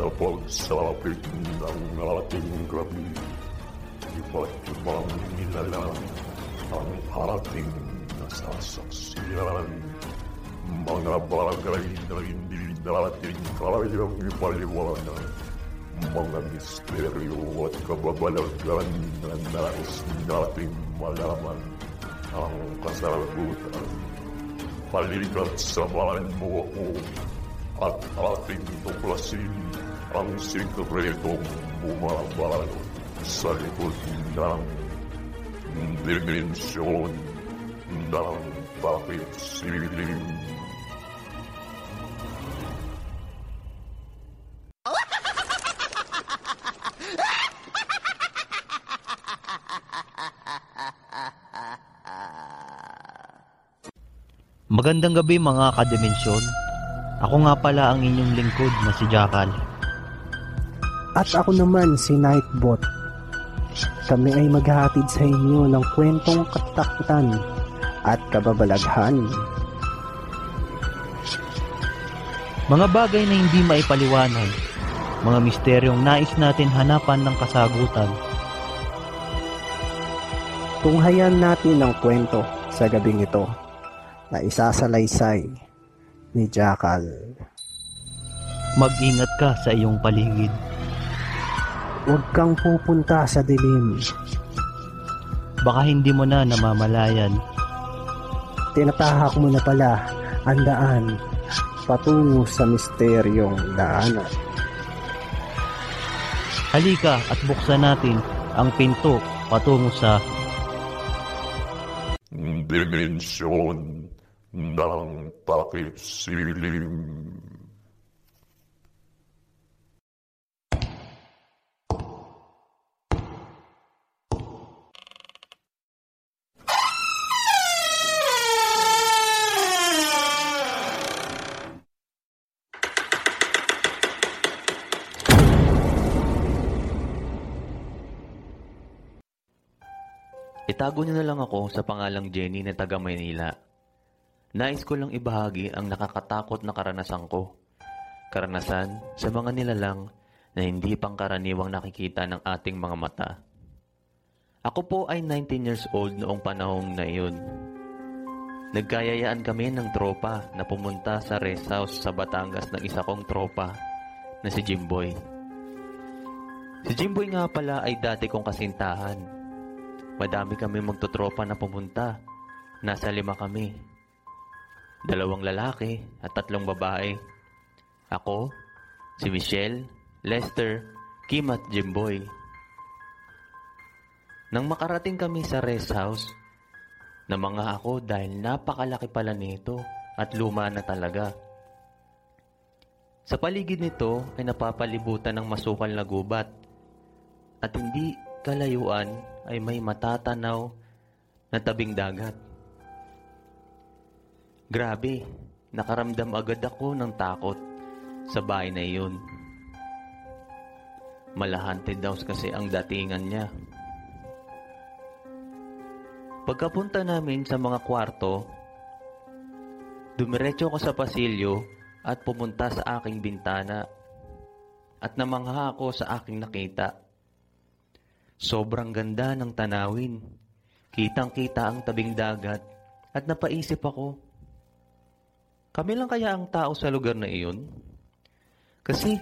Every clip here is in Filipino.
sa pagsapit ng ating gabi. Iba't ibang nilalang ang ating nasasaksiyan. Mga bagay na hindi natin kayang ipaliwanag. Mga misteryo at kababalagan na nais nating malaman ang kasagutan. Halika't samahan mo ako at ating tuklasin bumabalot sa likod ng dimensyon ng bakit siling. Magandang gabi mga kadimensyon. Ako nga pala ang inyong lingkod na si Jackal. At ako naman si Nightbot. Kami ay maghahatid sa inyo ng kwentong katakutan at kababalaghan. Mga bagay na hindi maipaliwanag. Mga misteryong nais natin hanapan ng kasagutan. Tunghayan natin ang kwento sa gabing ito na isasalaysay ni Jackal. Mag-ingat ka sa iyong paligid. Huwag kang pupunta sa dilim. Baka hindi mo na namamalayan. Tinatahak mo na pala ang daan patungo sa misteryong daanan. Halika at buksan natin ang pinto patungo sa dimensyon ng takip siling. Itago niyo na lang ako sa pangalang Jenny na taga Maynila. Nais ko lang ibahagi ang nakakatakot na karanasan ko. Karanasan sa mga nilalang na hindi pangkaraniwang nakikita ng ating mga mata. Ako po ay 19 years old noong panahong na iyon. Nagkayayaan kami ng tropa na pumunta sa rest house sa Batangas ng isa kong tropa na si Jimboy. Si Jimboy nga pala ay dati kong kasintahan Madami kami magtotropa na pumunta. Nasa lima kami. Dalawang lalaki at tatlong babae. Ako, si Michelle, Lester, Kim at Jimboy. Nang makarating kami sa rest house, na ako dahil napakalaki pala nito at luma na talaga. Sa paligid nito ay napapalibutan ng masukal na gubat at hindi kalayuan ay may matatanaw na tabing dagat. Grabe, nakaramdam agad ako ng takot sa bahay na iyon. Malahante daw kasi ang datingan niya. Pagkapunta namin sa mga kwarto, dumiretso ko sa pasilyo at pumunta sa aking bintana at namangha ako sa aking nakita. Sobrang ganda ng tanawin. Kitang-kita ang tabing dagat at napaisip ako, kami lang kaya ang tao sa lugar na iyon? Kasi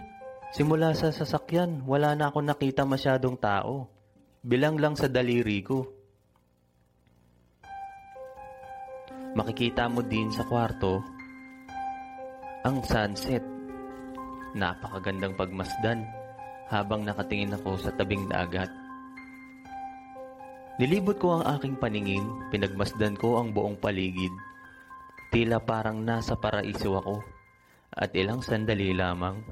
simula sa sasakyan, wala na ako nakita masyadong tao. Bilang lang sa daliri ko. Makikita mo din sa kwarto ang sunset. Napakagandang pagmasdan habang nakatingin ako sa tabing dagat. Nilibot ko ang aking paningin, pinagmasdan ko ang buong paligid. Tila parang nasa paraiso ako. At ilang sandali lamang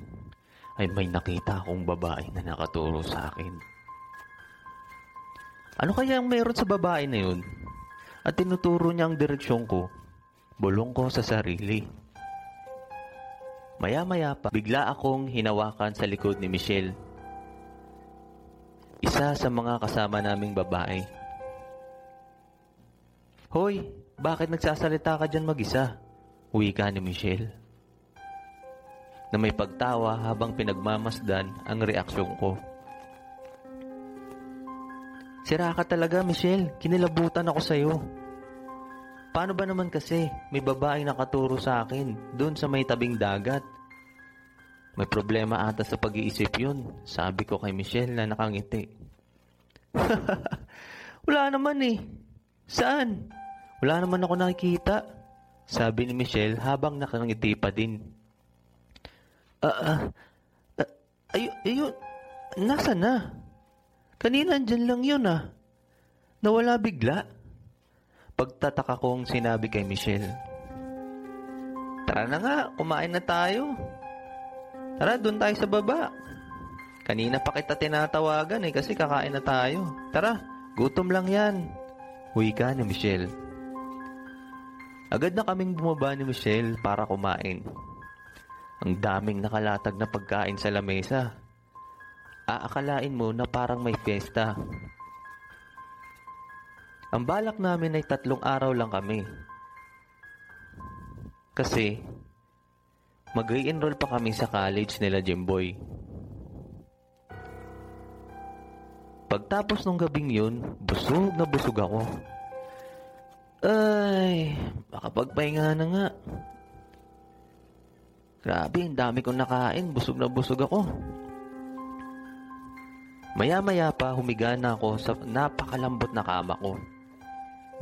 ay may nakita akong babae na nakaturo sa akin. Ano kaya ang meron sa babae na yun? At tinuturo niya ang direksyon ko. Bulong ko sa sarili. Maya-maya pa, bigla akong hinawakan sa likod ni Michelle. Isa sa mga kasama naming babae. Hoy, bakit nagsasalita ka dyan mag-isa? Uwi ka ni Michelle. na may pagtawa habang pinagmamasdan ang reaksyon ko. Sira ka talaga, Michelle. Kinilabutan ako sa'yo. Paano ba naman kasi may babaeng nakaturo sa akin doon sa may tabing dagat? May problema ata sa pag-iisip yun, sabi ko kay Michelle na nakangiti. Wala naman eh. Saan? Wala naman ako nakikita. Sabi ni Michelle habang nakangiti pa din. Ah, ah, ah, ayo, ayo, nasa na? Kanina andyan lang yun ah. Nawala bigla. Pagtataka kong sinabi kay Michelle. Tara na nga, kumain na tayo. Tara, doon tayo sa baba. Kanina pa kita tinatawagan eh kasi kakain na tayo. Tara, gutom lang yan. Wika ni Michelle. Agad na kaming bumaba ni Michelle para kumain. Ang daming nakalatag na pagkain sa lamesa. Aakalain mo na parang may fiesta. Ang balak namin ay tatlong araw lang kami. Kasi, mag enroll pa kami sa college nila Jimboy. Pagtapos ng gabing yun, busog na busog ako. Ay, makapagpahinga na nga. Grabe, ang dami kong nakain. Busog na busog ako. Maya-maya pa, humiga na ako sa napakalambot na kama ko.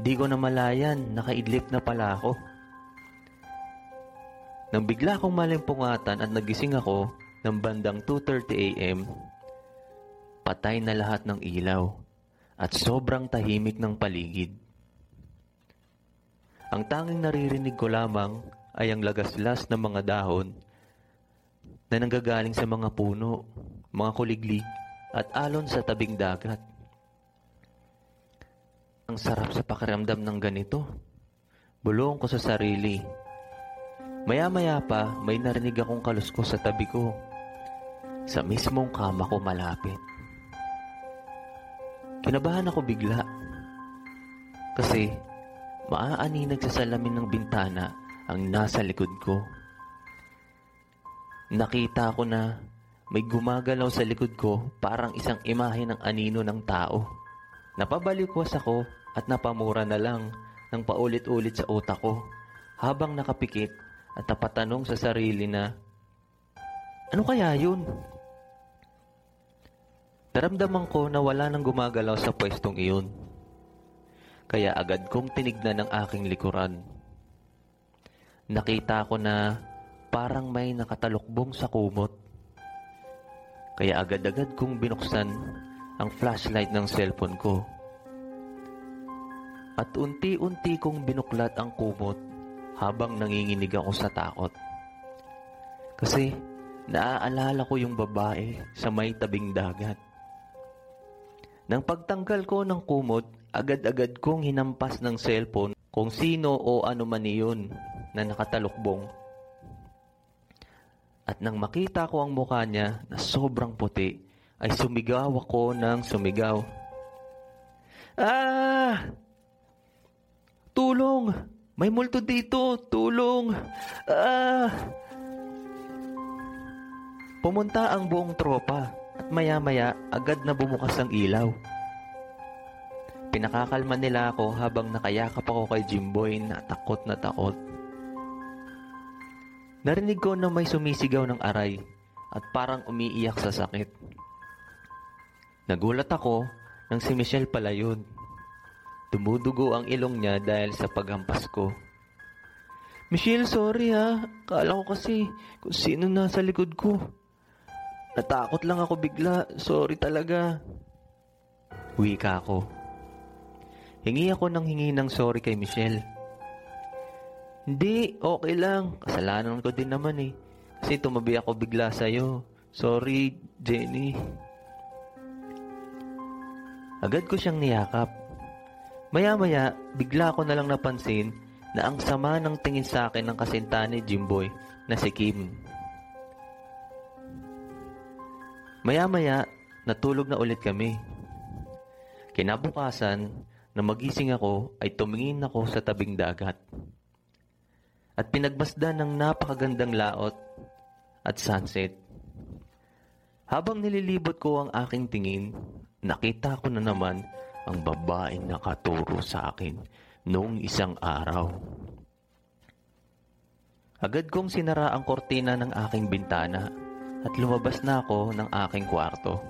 Di ko na malayan, nakaidlip na pala ako. Nang bigla akong malimpungatan at nagising ako ng bandang 2.30 a.m., patay na lahat ng ilaw at sobrang tahimik ng paligid. Ang tanging naririnig ko lamang ay ang lagaslas ng mga dahon na nanggagaling sa mga puno, mga kuliglig at alon sa tabing dagat. Ang sarap sa pakiramdam ng ganito. Bulong ko sa sarili. Maya-maya pa, may narinig akong kaluskos sa tabi ko. Sa mismong kama ko malapit. Kinabahan ako bigla. Kasi maaaninag sa salamin ng bintana ang nasa likod ko. Nakita ko na may gumagalaw sa likod ko parang isang imahe ng anino ng tao. Napabalikwas ako at napamura na lang ng paulit-ulit sa utak ko habang nakapikit at napatanong sa sarili na, Ano kaya yun? Naramdaman ko na wala nang gumagalaw sa pwestong iyon. Kaya agad kong tinignan ang aking likuran. Nakita ko na parang may nakatalukbong sa kumot. Kaya agad-agad kong binuksan ang flashlight ng cellphone ko. At unti-unti kong binuklat ang kumot habang nanginginig ako sa takot. Kasi naaalala ko yung babae sa may tabing dagat. Nang pagtanggal ko ng kumot, agad-agad kong hinampas ng cellphone kung sino o ano man iyon na nakatalukbong. At nang makita ko ang mukha niya na sobrang puti, ay sumigaw ako ng sumigaw. Ah! Tulong! May multo dito! Tulong! Ah! Pumunta ang buong tropa at maya-maya agad na bumukas ang ilaw. Pinakakalma nila ako habang nakayakap ako kay Jimboy na takot na takot. Narinig ko na may sumisigaw ng aray at parang umiiyak sa sakit. Nagulat ako nang si Michelle pala yun. Tumudugo ang ilong niya dahil sa paghampas ko. Michelle, sorry ha. Kala ko kasi kung sino nasa likod ko. Natakot lang ako bigla. Sorry talaga. Wika ako. Hingi ako ng hingi ng sorry kay Michelle. Hindi, okay lang. Kasalanan ko din naman eh. Kasi tumabi ako bigla sa'yo. Sorry, Jenny. Agad ko siyang niyakap. Maya-maya, bigla ko na lang napansin na ang sama ng tingin sa akin ng kasinta ni Jimboy na si Kim. Maya-maya, natulog na ulit kami. Kinabukasan, na magising ako ay tumingin ako sa tabing dagat. At pinagmasdan ng napakagandang laot at sunset. Habang nililibot ko ang aking tingin, nakita ko na naman ang babaeng nakaturo sa akin noong isang araw. Agad kong sinara ang kortina ng aking bintana at lumabas na ako ng aking kwarto.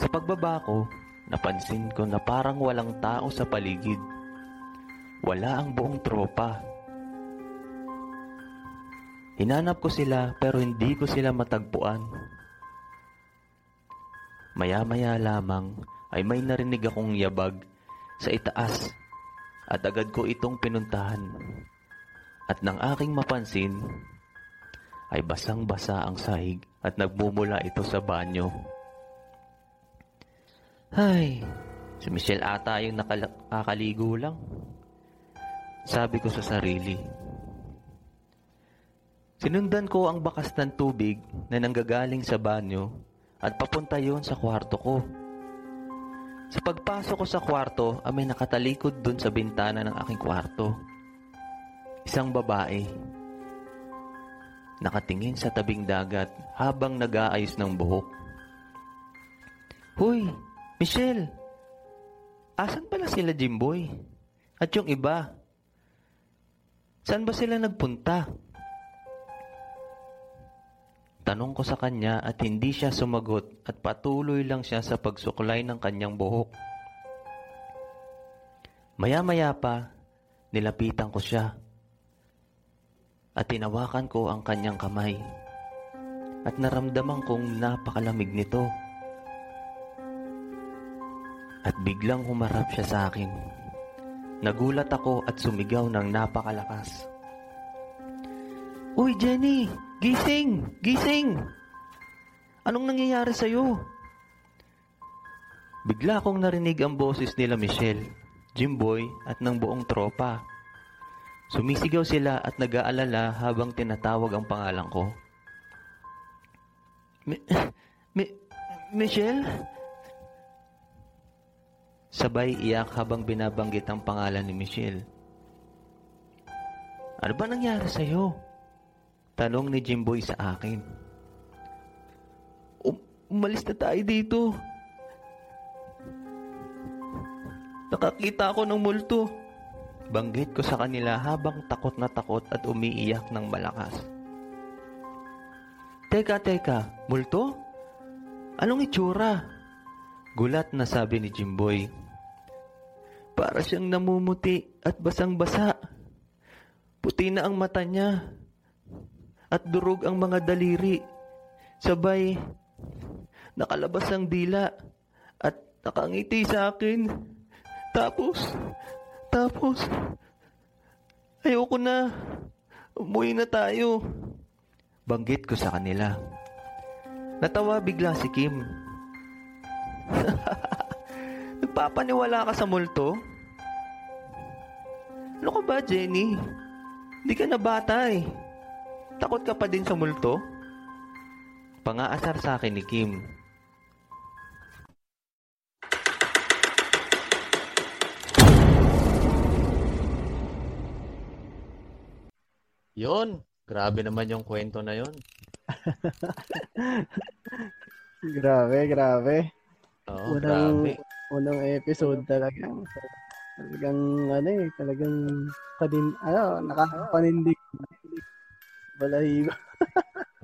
Sa pagbaba ko, napansin ko na parang walang tao sa paligid. Wala ang buong tropa. Hinanap ko sila pero hindi ko sila matagpuan. Maya-maya lamang ay may narinig akong yabag sa itaas at agad ko itong pinuntahan. At nang aking mapansin, ay basang-basa ang sahig at nagmumula ito sa banyo. Ay, si Michelle ata yung nakakaligo lang. Sabi ko sa sarili. Sinundan ko ang bakas ng tubig na nanggagaling sa banyo at papunta yon sa kwarto ko. Sa pagpasok ko sa kwarto, ay may nakatalikod dun sa bintana ng aking kwarto. Isang babae. Nakatingin sa tabing dagat habang nag-aayos ng buhok. Huy, Michelle! Asan pala sila Jimboy? At yung iba? Saan ba sila nagpunta? Tanong ko sa kanya at hindi siya sumagot at patuloy lang siya sa pagsuklay ng kanyang buhok. Maya-maya pa, nilapitan ko siya at tinawakan ko ang kanyang kamay at naramdaman kong napakalamig nito. At biglang humarap siya sa akin. Nagulat ako at sumigaw ng napakalakas. Uy, Jenny! Gising! Gising! Anong nangyayari sa'yo? Bigla akong narinig ang boses nila Michelle, Jimboy at ng buong tropa. Sumisigaw sila at nag-aalala habang tinatawag ang pangalan ko. Mi- Mi- Michelle? Sabay iyak habang binabanggit ang pangalan ni Michelle. Ano ba nangyari sa'yo? Tanong ni Jimboy sa akin. Um, umalis na tayo dito. Nakakita ako ng multo. Banggit ko sa kanila habang takot na takot at umiiyak ng malakas. Teka, teka, multo? Anong itsura? Gulat na sabi ni Jimboy. Para siyang namumuti at basang-basa. Puti na ang mata niya at durog ang mga daliri. Sabay, nakalabas ang dila at nakangiti sa akin. Tapos, tapos, ayoko na. Umuwi na tayo. Banggit ko sa kanila. Natawa bigla si Kim. Nagpapaniwala ka sa multo? Ano ka ba, Jenny? Hindi ka na bata eh. Takot ka pa din sa multo? Pangaasar sa akin ni Kim. Yon, grabe naman yung kwento na yon. Grabe, grabe. Oo, Unang- grabe. Unang episode talagang talagang ano eh, talagang panin, ano, nakakapanindig. Balahibo.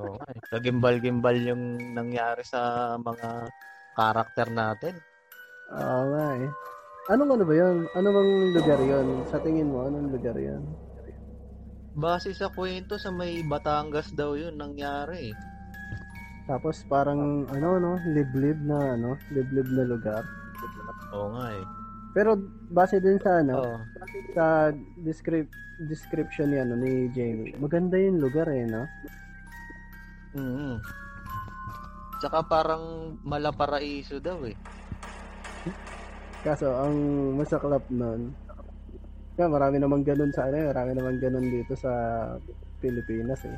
Oo, eh. Kagimbal-gimbal yung nangyari sa mga karakter natin. Oo nga eh. Anong ano ba yun? Ano bang lugar yun? Sa tingin mo, anong lugar yun? Base sa kwento sa may Batangas daw yun nangyari. eh. Tapos parang ano no, liblib na ano, liblib na lugar. Oo nga eh. Pero base din sa ano, Oo. sa descrip- description ni ano ni Jamie. Maganda yung lugar eh, no? mm Tsaka parang malaparaiso daw eh. Kaso ang masaklap nun, kaya marami namang ganun sa ano, eh, marami namang ganun dito sa Pilipinas eh.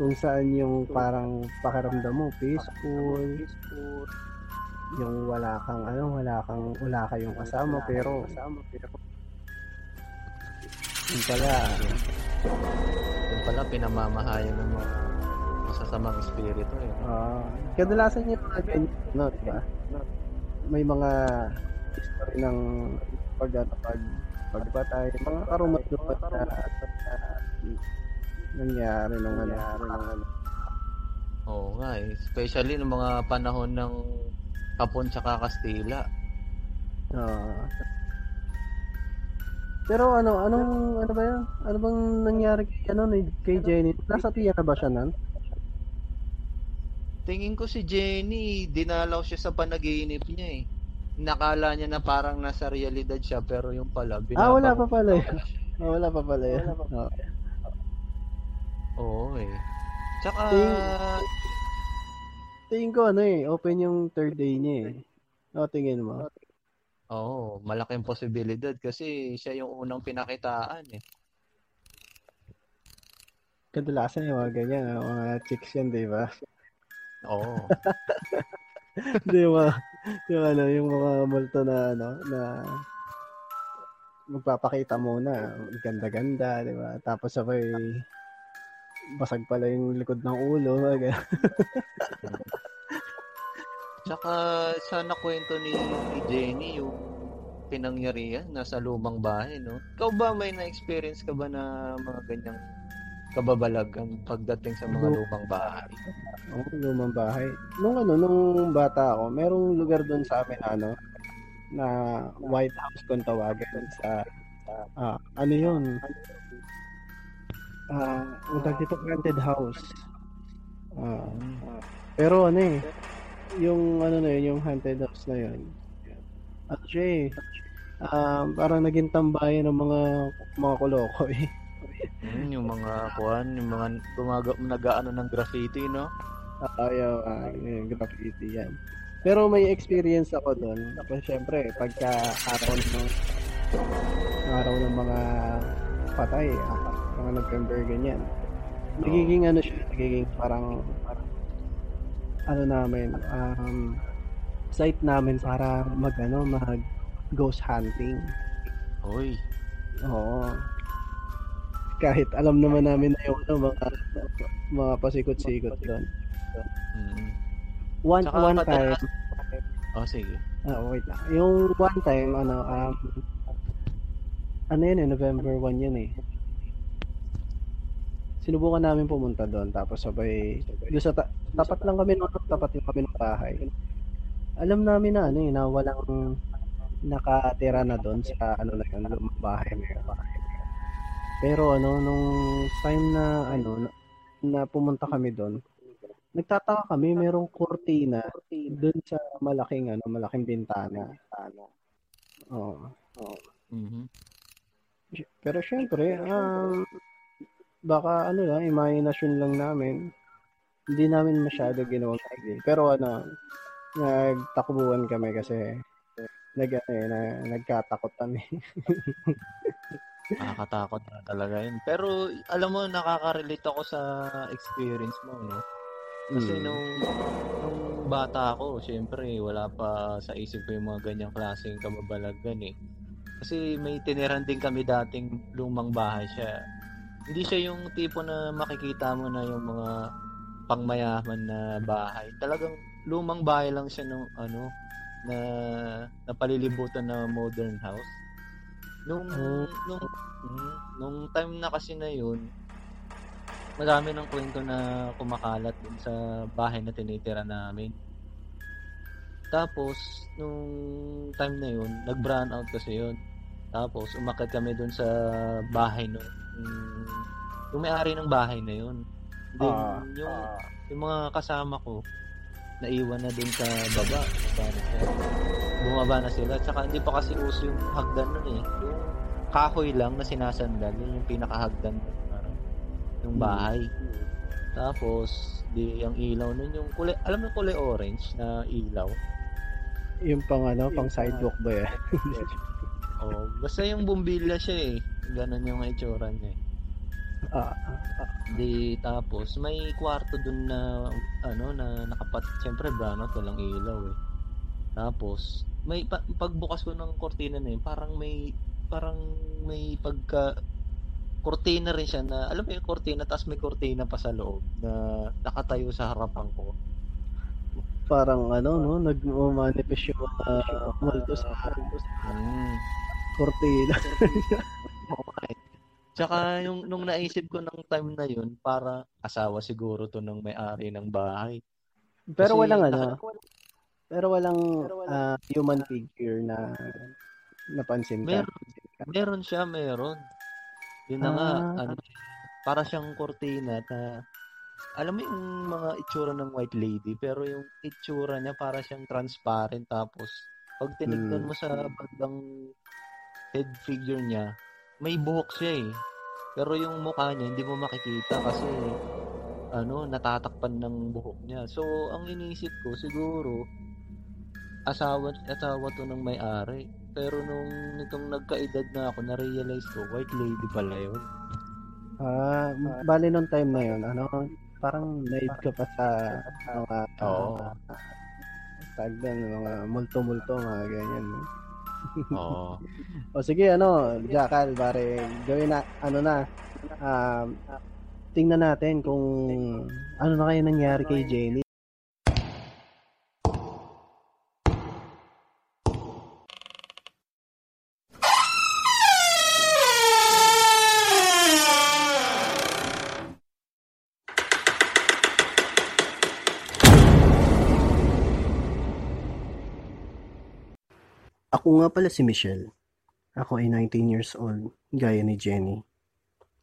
Kung saan yung parang pakiramdam mo peaceful, yung wala kang ano, wala kang wala kayong kasama pero yung pala Yung pala pinamamahayan ng mga masamang espiritu eh. Ah, kadalasan yung mga ganyan, no, di ba? May mga history ng pag, ano, pag, pagpatay, mga karumat-dumat na nangyari nung ano, nung ano. Oo nga eh. Especially ng mga panahon ng Hapon tsaka Kastila. Ah. pero ano, anong, ano ba yan? Ano bang nangyari kay, ano, ni- kay Jenny? Nasa tiya na ba siya nan? Tingin ko si Jenny, dinalaw siya sa panaginip niya eh. Nakala niya na parang nasa realidad siya pero yung pala Ah, wala pa pala eh. Ah, wala pa pala eh. Oo. Oo eh. Tsaka Ting- Tingin ko ano eh, open yung third day niya eh. O, tingin mo. Oo, malaking posibilidad kasi siya yung unang pinakitaan eh. Kadalasan yung mga ganyan, ah, mga chicks yan, di ba? Oo. Hindi yung mga, yung ano, yung mga multo na, ano, na magpapakita muna, ganda-ganda, di ba? Tapos sabay, basag pala yung likod ng ulo. Tsaka sa nakwento ni ni Jenny yung pinangyarihan nasa lumang bahay, no? Ikaw ba may na-experience ka ba na mga ganyang kababalagan pagdating sa mga Lu- lumang bahay? Oo, lumang bahay. Nung ano, nung bata ako, merong lugar doon sa amin, ano, na White House kung tawagin sa, ah, ano yun? Ah, uh, dito haunted house. Ah, pero ano eh, yung ano na yun, yung haunted house na yun, ano siya eh, ah, parang naging tambayan ng mga mga koloko eh. Mm, yung mga kuan, yung mga gumaga, nag-ano ng graffiti, no? Ayaw, ah, yung graffiti yan. Pero may experience ako doon. Kasi syempre, pagka araw ng araw ng mga patay, ah, mga November ganyan. Nagiging ano siya, nagiging parang, parang ano namin, um, site namin para mag ano, mag ghost hunting. Hoy. Oo. Kahit alam naman namin na yung ano, mga mga pasikot-sikot doon. Mm. One Tsaka one time, Oh, sige. ah, wait lang. Yung one time ano um ano yun eh, November 1 yun eh. Sinubukan namin pumunta doon tapos sabay doon sa ta- tapat lang kami noon, tapat yung kami ng bahay. Alam namin na ano eh, na walang nakatira na doon sa ano na yun, lumang bahay na yun. Pero ano, nung time na ano, na, na pumunta kami doon, nagtataka kami, merong kurtina doon sa malaking ano, malaking bintana. Oo. Mhm. Pero syempre, um, baka ano lang, imagination lang namin. Hindi namin masyado ginawang idea. Pero ano, nagtakbuhan kami kasi nag, ano, eh, na, nagkatakot kami. Nakakatakot na talaga yun. Pero alam mo, nakaka-relate ako sa experience mo, no? Kasi Mm. nung, nung bata ako, syempre, wala pa sa isip ko yung mga ganyang klaseng kababalagan eh. Kasi may tiniran din kami dating lumang bahay siya. Hindi siya yung tipo na makikita mo na yung mga pangmayaman na bahay. Talagang lumang bahay lang siya nung ano na napalilibutan na modern house. Nung Oh. nung nung time na kasi na yun, marami ng kwento na kumakalat dun sa bahay na tinitira namin. Tapos, nung time na yun, nag-brown out kasi yun. Tapos, umakyat kami dun sa bahay nung mm, yung may-ari ng bahay na yun. Then, Ah, yung, yung mga kasama ko, naiwan na dun sa baba. Bumaba na, bumaba na sila. Tsaka hindi pa kasi uso yung hagdan nun eh. Yung kahoy lang na sinasandal, yun yung pinakahagdan nun, yung bahay. Tapos, di ang ilaw nun yung kulay, alam mo yung kulay orange na ilaw? yung pang ano, pang sidewalk ba yan? Oh, basta yung bumbilya siya eh. Ganon yung itsura niya eh. ah, Di tapos may kwarto dun na ano na nakapat syempre brown out walang ilaw eh. Tapos may pa- pagbukas ko ng kortina na yun, parang may parang may pagka Kortina rin siya na, alam mo yung kortina, tapos may kortina pa sa loob na nakatayo sa harapan ko. Parang ano, no? Nag-manifest yung mga multo sa Mm. kortina. Oo nga eh. Tsaka yung nung naisip ko ng time na yun, para asawa siguro to ng may-ari ng bahay. Pero Kasi walang ano, pero walang ah, human figure na napansin ka. Meron, meron siya, meron. Yun na nga, Ah. ano, para siyang kortina na, alam mo yung mga itsura ng white lady, pero yung itsura niya para siyang transparent, tapos pag tinignan Hmm. mo sa bandang head figure niya, may buhok siya eh. Pero yung mukha niya, hindi mo makikita kasi ano, natatakpan ng buhok niya. So, ang iniisip ko, siguro, asawa, asawa to ng may-ari. Pero nung nitong nagkaedad na ako, na-realize ko, white lady pala yun. Ah, bali nung time na yun, ano, parang naive ka pa sa mga Oo. tag doon, mga multo-multo, mga ganyan. no? Oo. O sige, ano, Jackal, bare, gawin na, ano na, um, tingnan natin kung ano na kaya nangyari kay Jenny. Ako nga pala si Michelle. Ako ay 19 years old, gaya ni Jenny.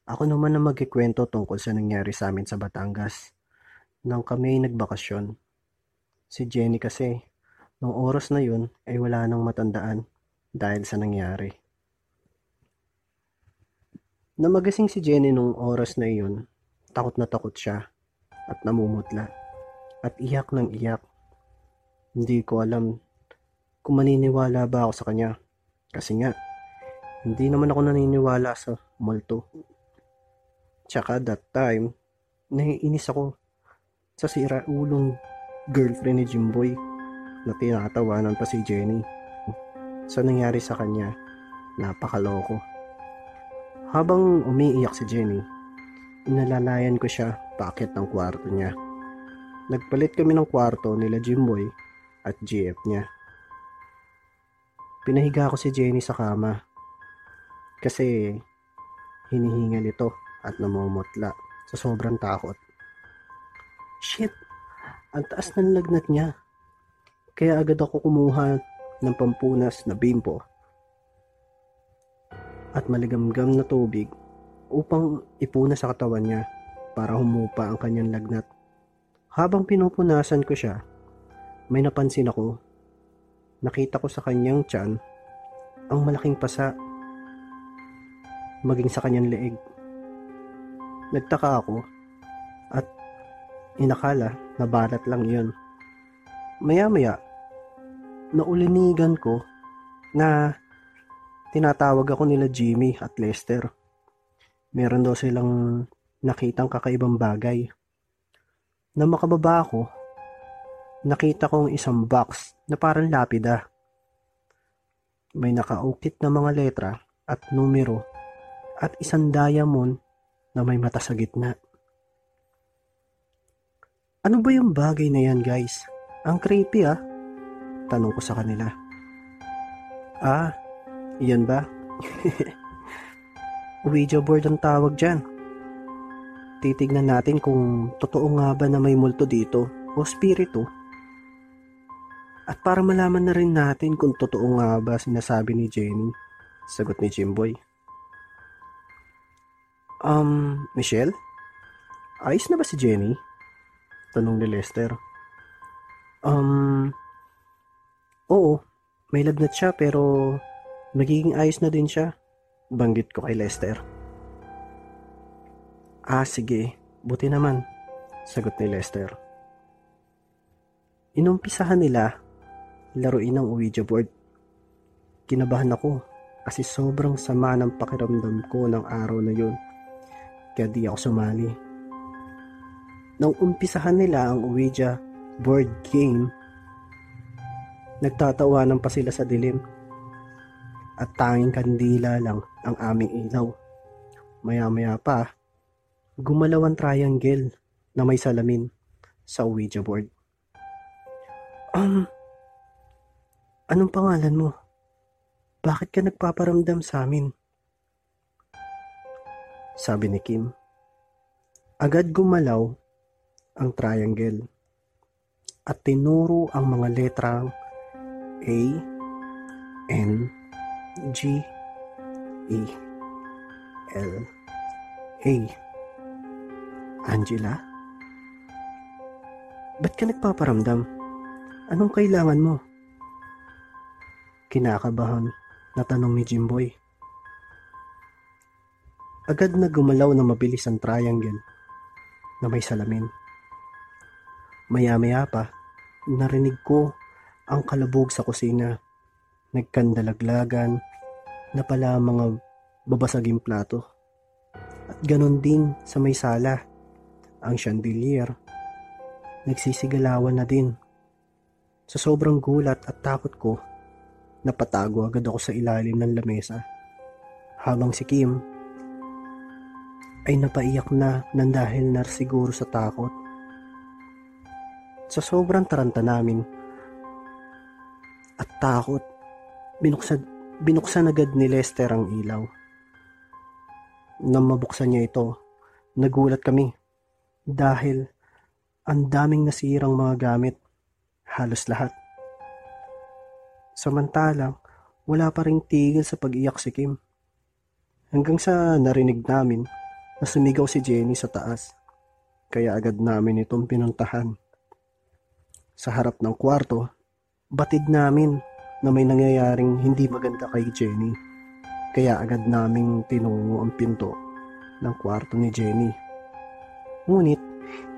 Ako naman na magkikwento tungkol sa nangyari sa amin sa Batangas nang kami ay nagbakasyon. Si Jenny kasi, nung oras na yun ay wala nang matandaan dahil sa nangyari. Namagasing si Jenny nung oras na yun, takot na takot siya at namumutla at iyak ng iyak. Hindi ko alam kung maniniwala ba ako sa kanya. Kasi nga, hindi naman ako naniniwala sa multo. Tsaka that time, naiinis ako sa sira-ulong girlfriend ni Jimboy na tinatawanan pa si Jenny. Sa nangyari sa kanya, napakaloko. Habang umiiyak si Jenny, inalalayan ko siya pakit ng kwarto niya. Nagpalit kami ng kwarto nila Jimboy at GF niya. Pinahiga ko si Jenny sa kama kasi hinihingal ito at namumutla sa sobrang takot. Shit! Ang taas ng lagnat niya. Kaya agad ako kumuha ng pampunas na bimpo at maligamgam na tubig upang ipuna sa katawan niya para humupa ang kanyang lagnat. Habang pinupunasan ko siya, may napansin ako nakita ko sa kanyang tiyan ang malaking pasa maging sa kanyang leeg. Nagtaka ako at inakala na balat lang yun. Maya-maya, naulinigan ko na tinatawag ako nila Jimmy at Lester. Meron daw silang nakitang kakaibang bagay. Na makababa ako, nakita kong isang box na parang lapida. May nakaukit na mga letra at numero at isang diamond na may mata sa gitna. Ano ba yung bagay na yan guys? Ang creepy ah. Tanong ko sa kanila. Ah, yan ba? Ouija board ang tawag dyan. Titignan natin kung totoo nga ba na may multo dito o spirito. At para malaman na rin natin kung totoo nga ba sinasabi ni Jenny, sagot ni Jimboy. Um, Michelle? Ayos na ba si Jenny? Tanong ni Lester. Um, oo, may lagnat siya pero magiging ayos na din siya. Banggit ko kay Lester. Ah, sige. Buti naman. Sagot ni Lester. Inumpisahan nila laruin ang Ouija board. Kinabahan ako kasi sobrang sama ng pakiramdam ko ng araw na yun. Kaya di ako sumali. Nang umpisahan nila ang Ouija board game, nagtatawanan pa sila sa dilim. At tanging kandila lang ang aming ilaw. Maya-maya pa, gumalaw ang triangle na may salamin sa Ouija board. Um, anong pangalan mo? Bakit ka nagpaparamdam sa amin? Sabi ni Kim. Agad gumalaw ang triangle at tinuro ang mga letrang A, N, G, E, L, A. Angela? Ba't ka nagpaparamdam? Anong kailangan mo? Kinakabahan na tanong ni Jimboy. Agad na gumalaw na mabilis ang triangle na may salamin. Maya-maya pa, narinig ko ang kalabog sa kusina. Nagkandalaglagan na pala mga babasaging plato. At ganon din sa may sala. Ang chandelier. Nagsisigalawan na din. Sa sobrang gulat at takot ko, napatago agad ako sa ilalim ng lamesa. Habang si Kim ay napaiyak na nang dahil na siguro sa takot. Sa sobrang taranta namin at takot, binuksan, binuksan agad ni Lester ang ilaw. Nang mabuksan niya ito, nagulat kami dahil ang daming nasirang mga gamit, halos lahat. Samantalang, wala pa ring tigil sa pag-iyak si Kim. Hanggang sa narinig namin na sumigaw si Jenny sa taas. Kaya agad namin itong pinuntahan. Sa harap ng kwarto, batid namin na may nangyayaring hindi maganda kay Jenny. Kaya agad naming tinungo ang pinto ng kwarto ni Jenny. Ngunit,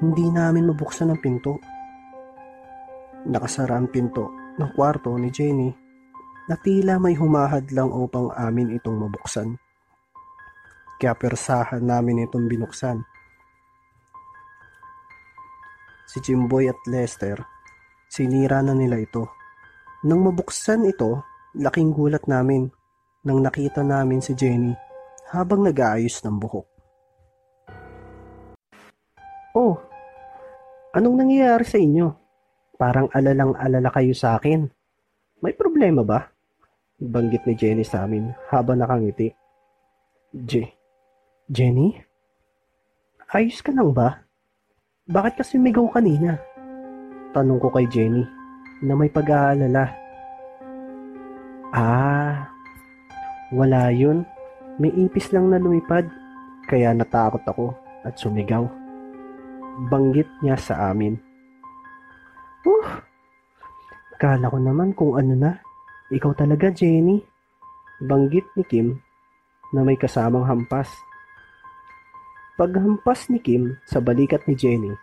hindi namin mabuksan ang pinto. Nakasara ang pinto ng kwarto ni Jenny na tila may humahad lang upang amin itong mabuksan. Kaya persahan namin itong binuksan. Si Jimboy at Lester, sinira na nila ito. Nang mabuksan ito, laking gulat namin nang nakita namin si Jenny habang nag-aayos ng buhok. Oh, anong nangyayari sa inyo? Parang alalang alala kayo sa akin. May problema ba? Banggit ni Jenny sa amin habang nakangiti. J. Jenny? Ayos ka lang ba? Bakit kasi sumigaw kanina? Tanong ko kay Jenny na may pag-aalala. Ah, wala yun. May ipis lang na lumipad. Kaya natakot ako at sumigaw. Banggit niya sa amin. Uh, kala ko naman kung ano na. Ikaw talaga, Jenny. Banggit ni Kim na may kasamang hampas. Paghampas ni Kim sa balikat ni Jenny,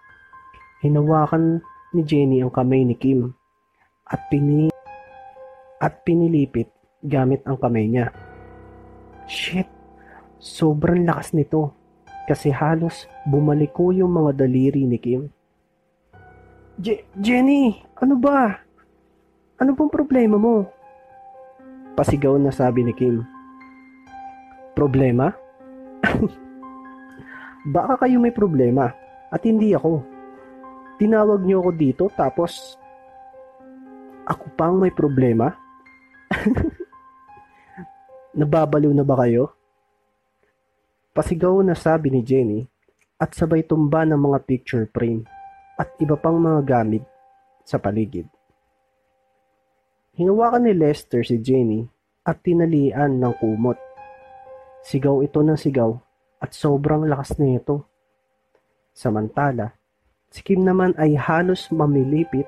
hinawakan ni Jenny ang kamay ni Kim at, pini at pinilipit gamit ang kamay niya. Shit! Sobrang lakas nito kasi halos bumaliko yung mga daliri ni Kim. Je- Jenny! Ano ba? Ano pong problema mo? Pasigaw na sabi ni Kim. Problema? Baka kayo may problema at hindi ako. Tinawag niyo ako dito tapos ako pang may problema? Nababaliw na ba kayo? Pasigaw na sabi ni Jenny at sabay tumba ng mga picture frame at iba pang mga gamit sa paligid. Hinawakan ni Lester si Jenny at tinalian ng kumot. Sigaw ito ng sigaw at sobrang lakas nito. Samantala, si Kim naman ay halos mamilipit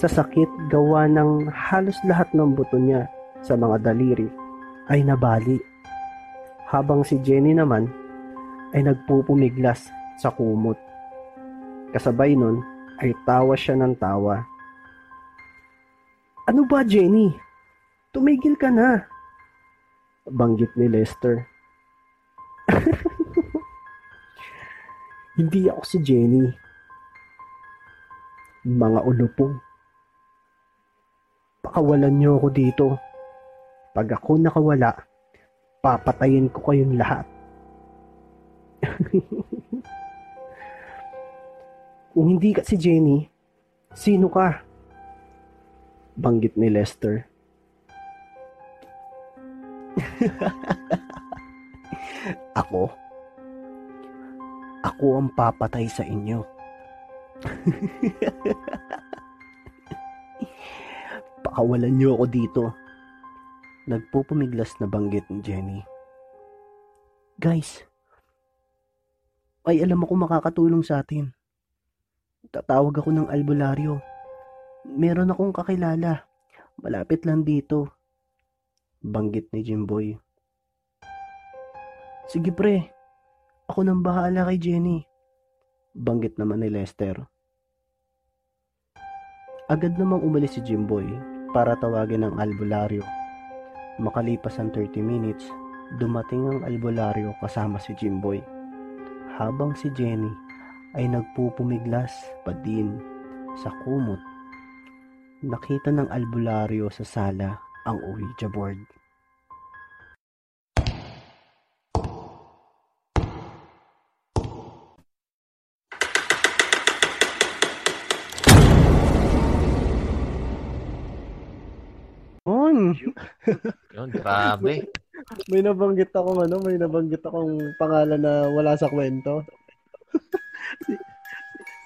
sa sakit gawa ng halos lahat ng buto niya sa mga daliri ay nabali. Habang si Jenny naman ay nagpupumiglas sa kumot. Kasabay nun ay tawa siya ng tawa. Ano ba Jenny? Tumigil ka na. Banggit ni Lester. Hindi ako si Jenny. Mga ulupong. Pakawalan niyo ako dito. Pag ako nakawala, papatayin ko kayong lahat. Kung hindi ka si Jenny, sino ka? Banggit ni Lester. Ako? Ako ang papatay sa inyo. Pakawalan niyo ako dito. Nagpupumiglas na banggit ni Jenny. Guys, ay alam ako makakatulong sa atin. Tatawag ako ng albularyo. Meron akong kakilala. Malapit lang dito. Banggit ni Jimboy. Sige pre, ako nang bahala kay Jenny. Banggit naman ni Lester. Agad namang umalis si Jimboy para tawagin ang albularyo. Makalipas ang 30 minutes, dumating ang albularyo kasama si Jimboy. Habang si Jenny ay nagpupumiglas pa din sa kumot. Nakita ng albularyo sa sala ang Ouija board. On. Yun, grabe. May nabanggit akong ano, may nabanggit akong pangalan na wala sa kwento.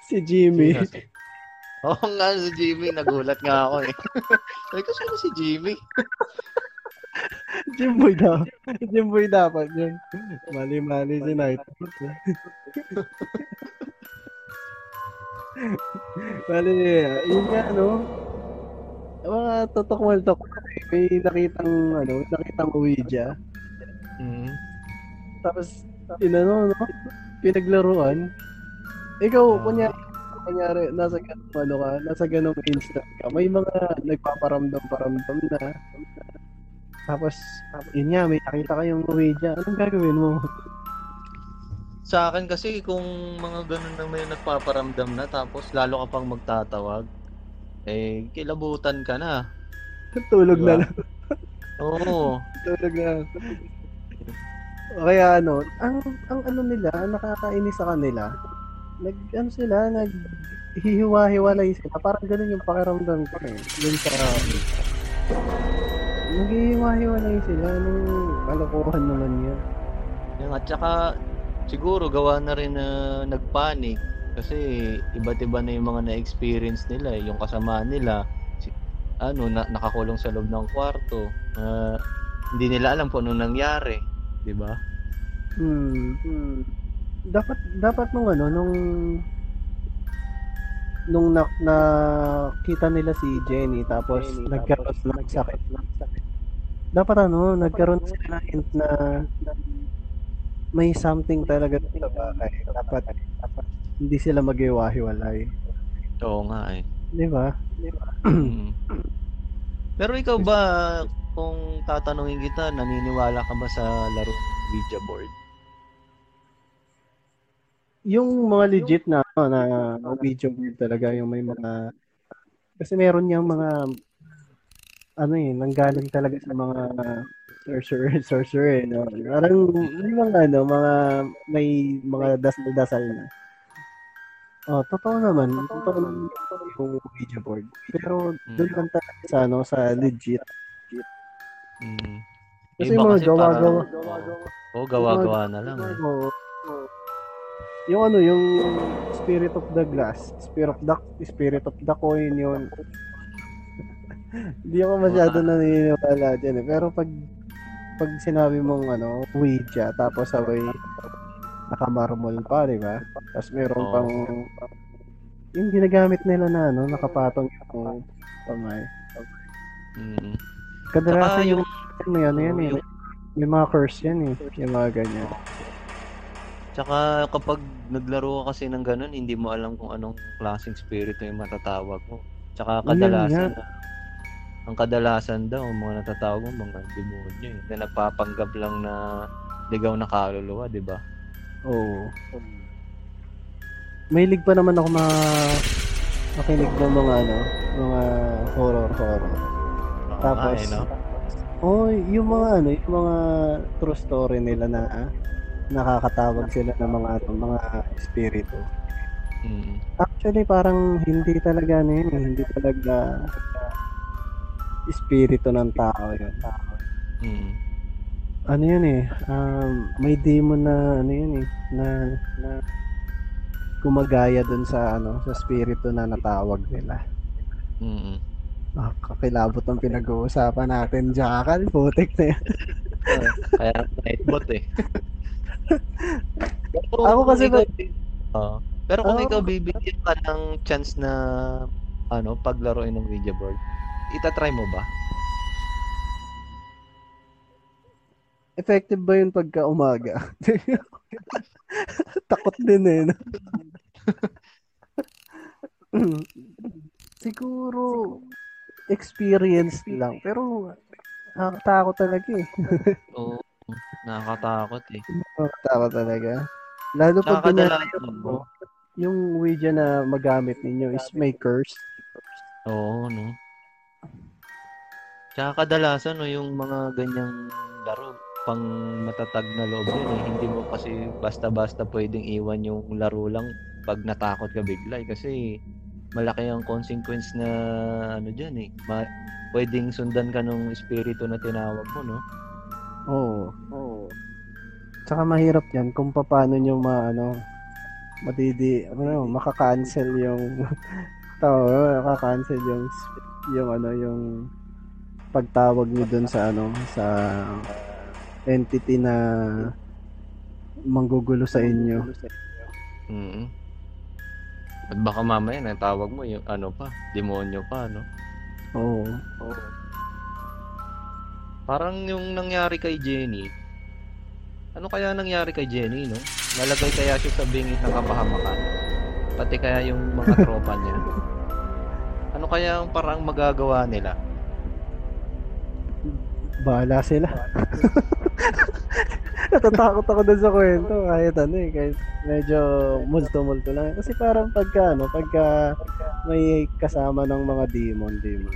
Si, Jimmy. Oo nga, si Jimmy. Nagulat nga ako eh. Sabi ko, sino si Jimmy? Jimboy dapat. Jimboy dapat yun. Mali-mali si Night. Bali, yun nga, ano, mga totok maltok, may nakitang, ano, nakitang Ouija. Mm. Tapos, inano, no? Pinaglaruan. Ikaw, Ah. kunyari, kunyari, nasa ganung, ano ka, nasa ganung instant ka, may mga nagpaparamdam-paramdam na. Tapos, yun nga, may nakita kayong Ouija. Anong gagawin mo? Sa akin kasi kung mga ganun na may nagpaparamdam na tapos lalo ka pang magtatawag, eh, kilabutan ka na. Tulog Diba? na lang. Oo. Tulog na lang. Kaya ano, ang, ang ano nila, ang nakakainis sa kanila, nag, ano sila, nag, hihiwa-hiwalay sila. Parang ganun yung pakiramdam ko eh. Dun sa, naghihiwa-hiwalay sila. Anong kalokohan naman yan? Yan, at saka siguro gawa na rin na nagpanik kasi iba't iba na yung mga na-experience nila, eh. yung kasama nila si- ano na, nakakulong sa loob ng kwarto. Ah, hindi nila alam kung ano nangyari, 'di ba? Hmm. hmm. Dapat dapat nung ano nung nung na, nakita nila si Jenny tapos nagkaroon ng sakit. Dapat ano, nagkaroon sila ng hint na may something talaga sa bahay. Dapat, dapat hindi sila mag-iwahiwalay. Oo nga eh. Di ba? Mm. Pero ikaw ba, kung tatanungin kita, naniniwala ka ba sa larong Ouija board? Yung mga legit na ano, na video talaga yung may mga kasi meron niyang mga ano eh nanggaling talaga sa mga sorcerer sorcerer eh, no? Parang may mga ano mga may mga dasal-dasal na. Oh totoo naman. Totoo naman. yung video board. Pero doon lang talaga sa ano sa legit. Mm. kasi Iba mga gawa-gawa. Oo, gawa-gawa na lang eh. Oo. Yung ano, yung Spirit of the Glass, Spirit of the Spirit of the Coin yun. Hindi ako masyado naniniwala dyan eh. Pero pag pag sinabi mong ano, Ouija, tapos sabay nakamarmol pa, di ba? Tapos meron Oo. pang yung ginagamit nila na ano, nakapatong yung kamay. Mm. Kadalasan yung yung, ano yan, eh. May mga curse yan eh. Yung mga ganyan. tsaka kapag naglaro ka kasi ng ganun, hindi mo alam kung anong klaseng spirit yung matatawag mo. Tsaka kadalasan, ang kadalasan daw, mga natatawag mo, mga demonyo eh, na nagpapanggap lang na ligaw na kaluluwa, di ba? Oo. Mahilig pa naman ako ma makinig ng mga ano, mga horror horror. Oo Tapos, eh, no? Oh, yung mga ano, yung mga true story nila na ah, nakakatawag sila ng mga ano, mga espiritu. Mm. Actually, parang hindi talaga ano yun, eh, hindi talaga espiritu ng tao yun. Mm. Ano yun eh, um, may demon na ano yun eh, na, na gumagaya dun sa ano, sa espiritu na natawag nila. Mm. Ah, kakilabot ang pinag-uusapan natin, Jackal. Putik na yan. Kaya nightbot eh. Pero Ako kasi ikaw, ba- Oo. pero kung Oo. ikaw bibigyan ka ng chance na ano, paglaruin ng Ouija board, itatry mo ba? Effective ba yun pagka umaga? Takot din eh. Siguro, experience lang. Pero, nakakatakot talaga eh. Oo. Nakakatakot eh. Nakakatakot talaga. Lalo pag kadalasan, yung, yung Ouija na magamit ninyo is may curse. Oo, no. Tsaka kadalasan, no, yung mga ganyang laro, pang matatag na loob yun eh. Hindi mo kasi basta-basta pwedeng iwan yung laro lang pag natakot ka bigla eh. Kasi malaki ang consequence na ano dyan eh. Ma- pwedeng sundan ka ng espiritu na tinawag mo, no? Oo. Oo. Tsaka mahirap yan kung paano nyo ma, ano, madidi, ano, makaka-cancel yung, tao, makaka-cancel yung, yung, ano, yung pagtawag nyo dun sa, ano, sa entity na manggugulo sa inyo. mm At baka mamaya natawag mo yung ano pa, demonyo pa, no? Oo. Parang yung nangyari kay Jenny. Ano kaya nangyari kay Jenny, no? Nalagay kaya siya sa bingit ng kapahamakan. Pati kaya yung mga tropa niya. Ano kaya ang parang magagawa nila? Bahala sila. Natatakot ako dun sa kwento kahit ano eh, kahit medyo multo-multo lang. Kasi parang pagka, ano, pagka may kasama ng mga demon, demon.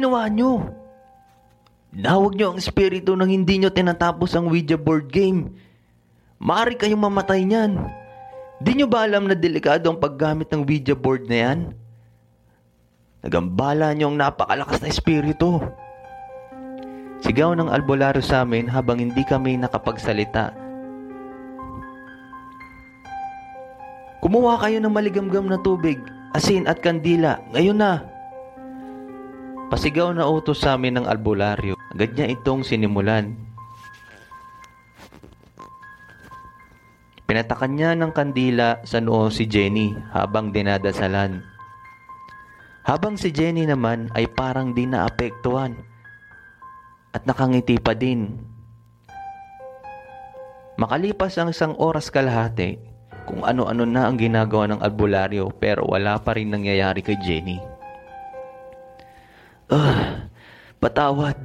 Ginawa nyo? Nawag nyo ang espiritu nang hindi nyo tinatapos ang Ouija board game. Maaari kayong mamatay niyan. Di nyo ba alam na delikado ang paggamit ng Ouija board na yan? Nagambala nyo ang napakalakas na espiritu. Sigaw ng albularyo sa amin habang hindi kami nakapagsalita. Kumuha kayo ng maligamgam na tubig, asin at kandila. Ngayon na. Pasigaw na utos sa amin ng albularyo. Agad niya itong sinimulan. Pinatakan niya ng kandila sa noo si Jenny habang dinadasalan. Habang si Jenny naman ay parang di naapektuhan at nakangiti pa din. Makalipas ang isang oras kalahati, kung ano-ano na ang ginagawa ng albularyo pero wala pa rin nangyayari kay Jenny. Ah, patawad.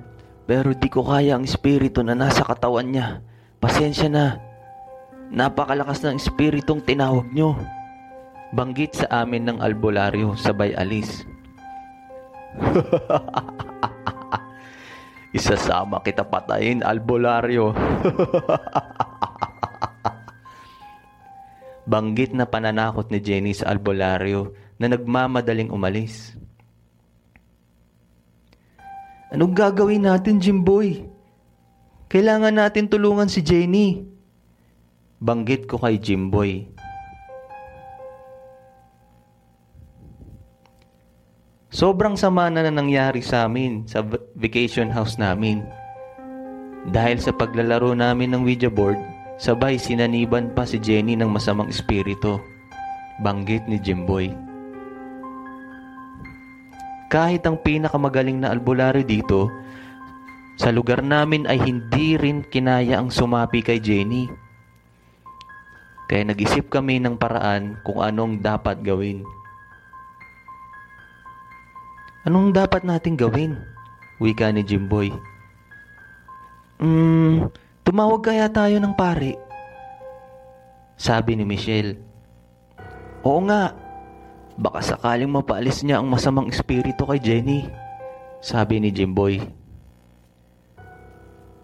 Pero di ko kaya ang espiritu na nasa katawan niya. Pasensya na. Napakalakas ng espiritong tinawag nyo. Banggit sa amin ng albularyo sabay alis. Isasama kita patayin, albularyo. Banggit na pananakot ni Jenny sa albularyo na nagmamadaling umalis. Anong gagawin natin, Jimboy? Kailangan natin tulungan si Jenny. Banggit ko kay Jimboy. Sobrang sama na na nangyari sa amin sa vacation house namin. Dahil sa paglalaro namin ng Ouija board, sabay sinaniban pa si Jenny ng masamang espiritu. Banggit ni Jimboy. Kahit ang pinakamagaling na albularyo dito, sa lugar namin ay hindi rin kinaya ang sumapi kay Jenny. Kaya nag-isip kami ng paraan kung anong dapat gawin. Anong dapat nating gawin? Wika ni Jimboy. Hmm, tumawag kaya tayo ng pare. Sabi ni Michelle. Oo nga, baka sakaling mapaalis niya ang masamang espiritu kay Jenny. Sabi ni Jimboy.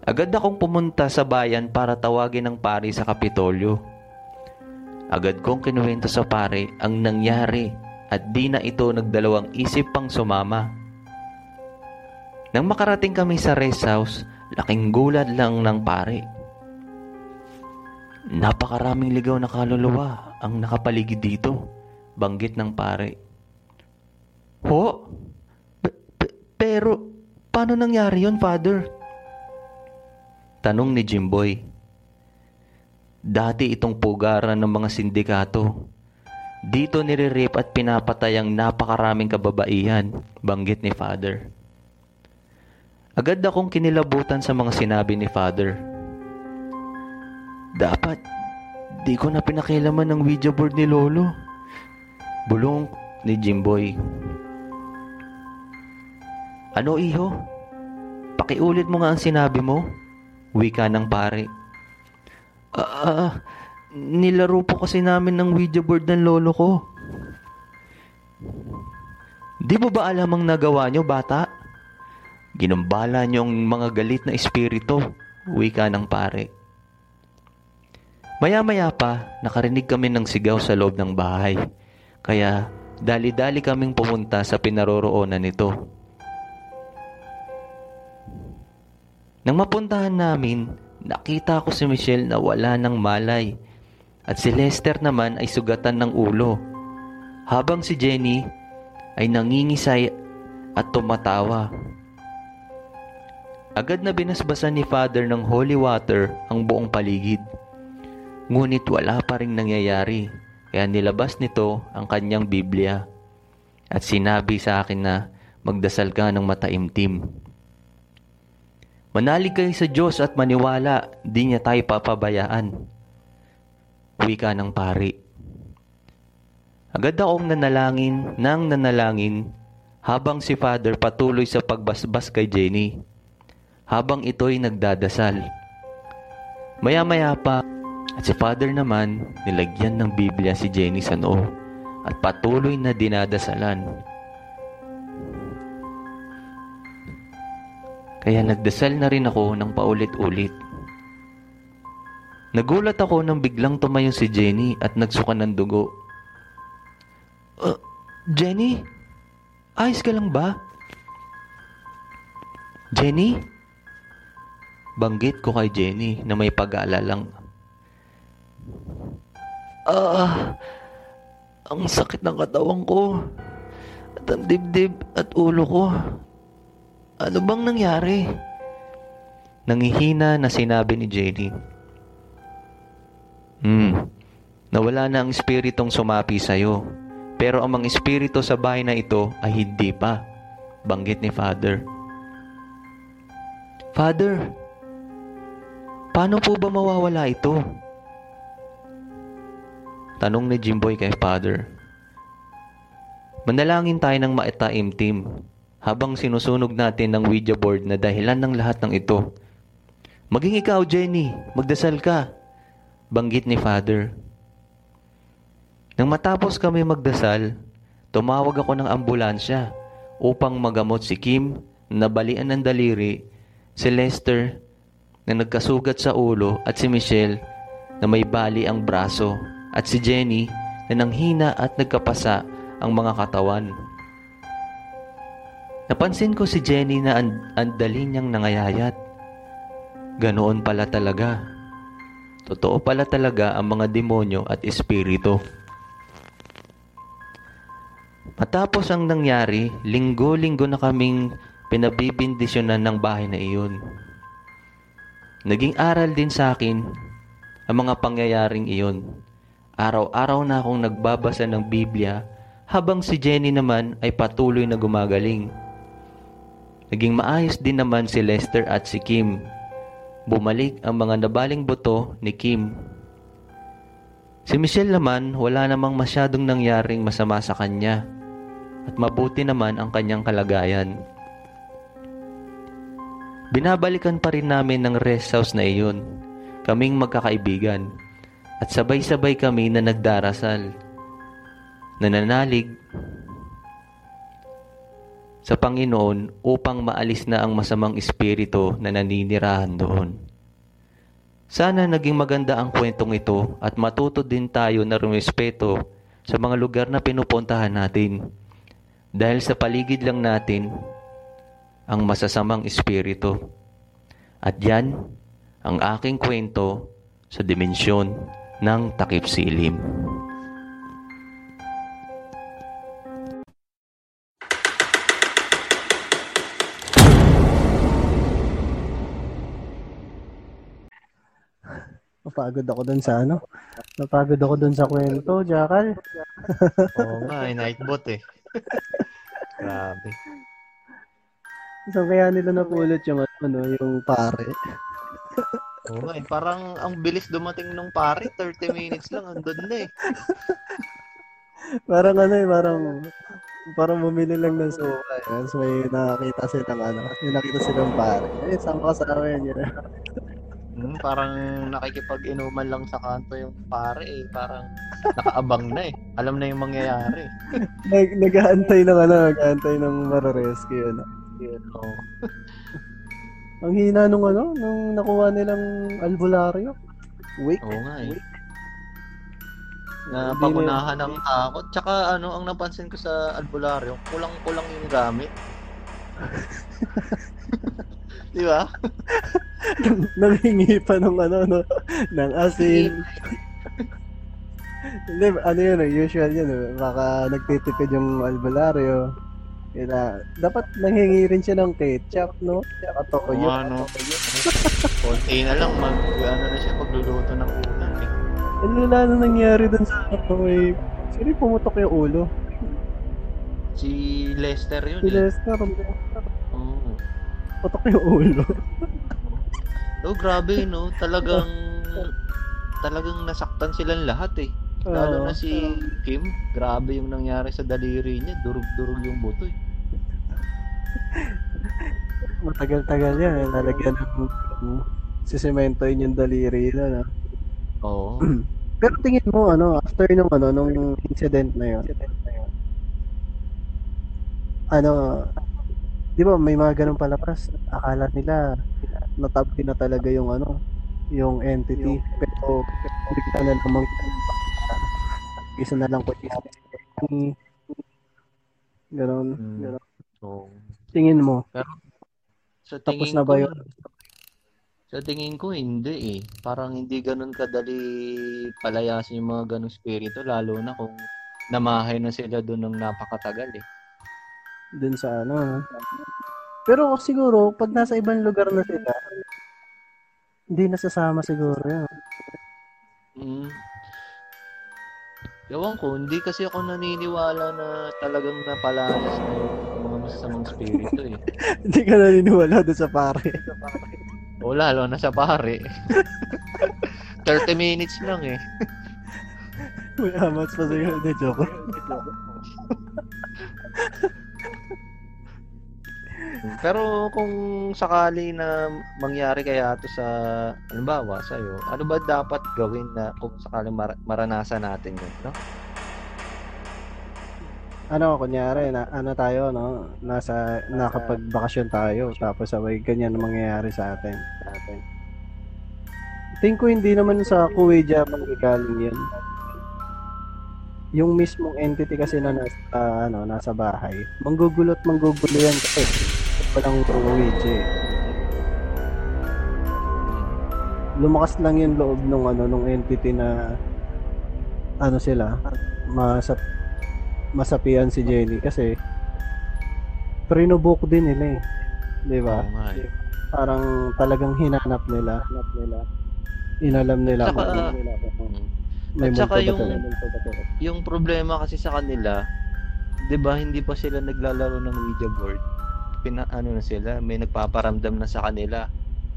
Agad akong pumunta sa bayan para tawagin ang pare sa Kapitolyo. Agad kong kinuwento sa pare ang nangyari at di na ito nagdalawang isip pang sumama. Nang makarating kami sa rest house, laking gulat lang ng pare. Napakaraming ligaw na kaluluwa ang nakapaligid dito, banggit ng pare. Ho? P- p- pero, paano nangyari yon father? Tanong ni Jimboy. Dati itong pugaran ng mga sindikato. Dito nire-rape at pinapatay ang napakaraming kababaihan, banggit ni Father. Agad akong kinilabutan sa mga sinabi ni Father. Dapat, di ko na pinakilaman ng Ouija board ni Lolo. Bulong ni Jimboy. Ano iho? Pakiulit mo nga ang sinabi mo. Wika ng pare. Ah, ah, nilaro po kasi namin ng Ouija board ng lolo ko. Di mo ba alam ang nagawa nyo, bata? Ginumbala nyo ang mga galit na espiritu, wika ng pare. Maya-maya pa, nakarinig kami ng sigaw sa loob ng bahay. Kaya, dali-dali kaming pumunta sa pinaroroonan nito. Nang mapuntahan namin, nakita ko si Michelle na wala ng malay at si Lester naman ay sugatan ng ulo. Habang si Jenny ay nangingisay at tumatawa. Agad na binasbasan ni Father ng holy water ang buong paligid. Ngunit wala pa rin nangyayari, kaya nilabas nito ang kanyang Biblia at sinabi sa akin na magdasal ka ng mataimtim. Manalig kayo sa Diyos at maniwala, di niya tayo papabayaan. Wika ng pari. Agad akong nanalangin nang nanalangin habang si Father patuloy sa pagbasbas kay Jenny. Habang ito'y nagdadasal. Maya-maya pa at si Father naman nilagyan ng Biblia si Jenny sa noo at patuloy na dinadasalan. Kaya nagdasal na rin ako ng paulit-ulit. Nagulat ako nang biglang tumayo si Jenny at nagsuka ng dugo. Uh, Jenny? Ayos ka lang ba? Jenny? Banggit ko kay Jenny na may pag-aalala lang. Ah, ang sakit ng katawan ko. At ang dibdib at ulo ko. Ano bang nangyari? Nangihina na sinabi ni Jenny. Hmm, nawala na ang espiritong sumapi sa'yo. Pero ang mga espiritu sa bahay na ito ay hindi pa. Banggit ni Father. Father, paano po ba mawawala ito? Tanong ni Jimboy kay Father. Manalangin tayo ng maitaimtim habang sinusunog natin ng Ouija board na dahilan ng lahat ng ito. Maging ikaw, Jenny, magdasal ka, banggit ni Father. Nang matapos kami magdasal, tumawag ako ng ambulansya upang magamot si Kim na balian ng daliri, si Lester na nagkasugat sa ulo at si Michelle na may bali ang braso at si Jenny na nanghina at nagkapasa ang mga katawan. Napansin ko si Jenny na ang andali niyang nangayayat. Ganoon pala talaga. Totoo pala talaga ang mga demonyo at espiritu. Matapos ang nangyari, linggo-linggo na kaming pinabibindisyonan ng bahay na iyon. Naging aral din sa akin ang mga pangyayaring iyon. Araw-araw na akong nagbabasa ng Biblia habang si Jenny naman ay patuloy na gumagaling. Naging maayos din naman si Lester at si Kim. Bumalik ang mga nabaling buto ni Kim. Si Michelle naman wala namang masyadong nangyaring masama sa kanya. at mabuti naman ang kanyang kalagayan. Binabalikan pa rin namin ng rest house na iyon, kaming magkakaibigan, at sabay-sabay kami na nagdarasal, nananalig sa Panginoon upang maalis na ang masamang espiritu na naninirahan doon. Sana naging maganda ang kwentong ito at matuto din tayo na rumespeto sa mga lugar na pinupuntahan natin. Dahil sa paligid lang natin ang masasamang espiritu. At yan ang aking kwento sa dimensyon ng takip silim. Napagod ako dun sa ano. Napagod ako dun sa kwento, Jackal. Oo nga, eh, nightbot eh. Grabe. So kaya nila napulot yung ano, yung pare. Oo nga, eh, parang ang bilis dumating nung pare, 30 minutes lang, andun na eh. Parang ano eh, parang parang bumili lang ng suka. eh. Tapos may nakakita silang ano, may nakita silang pare. Eh, saan ka sa amin yun? Hmm, parang nakikipag-inuman lang sa kanto yung pare eh. Parang nakaabang na eh. Alam na yung mangyayari. Nag, nag-aantay ng ano, nag-aantay ng mararescue. Ano. Oo. Ang hina nung ano, nung nakuha nilang albularyo. Wake. Oo nga eh. Pangunahan ng takot. Tsaka ano, ang napansin ko sa albularyo, kulang-kulang yung gamit. Di ba? Namingi pa ng ano, no, ng asin. Hindi, ano yun, eh, usual yun. eh. Baka nagtitipid yung albularyo. Kaya, dapat nanghingi rin siya ng ketchup, no? Tsaka toyo. Oo, ano. Konti na lang, mag, ano na siya, magluluto ng ulam eh. Ano na na nangyari dun sa ano, eh. Sino pumutok yung ulo? Si Lester yun Si eh. Lester, Oo. putok yung ulo. Oh, grabe no. Talagang talagang nasaktan silang lahat eh. Lalo Oo. na si Kim, grabe yung nangyari sa daliri niya, durug-durug yung buto eh. Matagal-tagal yan. Eh. Lalagyan ng um, sisementoin yung daliri na, no? Oo. Pero tingin mo, ano, after nung, ano, nung incident na yun, ano, di ba may mga ganun palabas, akala nila natabli na talaga yung ano, yung entity. Pero bigla na namang isa na lang ko Ganon. Mm. ganon. Oo. Tingin mo, Sa Tapos tingin na ba yun? Sa tingin ko hindi eh. Parang hindi ganun kadali palayasin yung mga ganung spirito lalo na kung namahay na sila doon ng napakatagal eh. dun sa ano. no? Pero siguro, pag nasa ibang lugar na sila, hindi nasasama siguro yun. Mm. Ewan ko, hindi kasi ako naniniwala na talagang napalayas na yung mga masasamang spirito eh. Hindi ka naniniwala doon sa pare. O lalo na sa pare. 30 minutes lang eh. May amats pa sa'yo. Hindi, joke. Pero kung sakali na mangyari kaya to sa, halimbawa sa'yo, ano ba dapat gawin na kung sakali mar- maranasan natin yun, no? Ano, kunyari, na, ano tayo, no? Nasa, nakapagbakasyon tayo. Tapos sabay ganyan ang mangyayari sa atin. Sa atin. Tingin ko hindi naman sa Kuwaitja manggagaling yan. Yung mismong entity kasi na nasa, ano, nasa bahay, manggugulot, manggugulo yan kasi walang Kuwaitja eh. lumakas lang yung loob nung ano nung entity na ano sila masap masapian si Jenny kasi prinubok din nila eh. 'Di ba? Nga eh. Parang talagang hinanap nila, hinanap nila. Inalam nila Saka, kung ano nila kung may At saka yung-. Yung problema kasi sa kanila, 'di ba hindi pa sila naglalaro ng Ouija board. Pina ano na sila, may nagpaparamdam na sa kanila.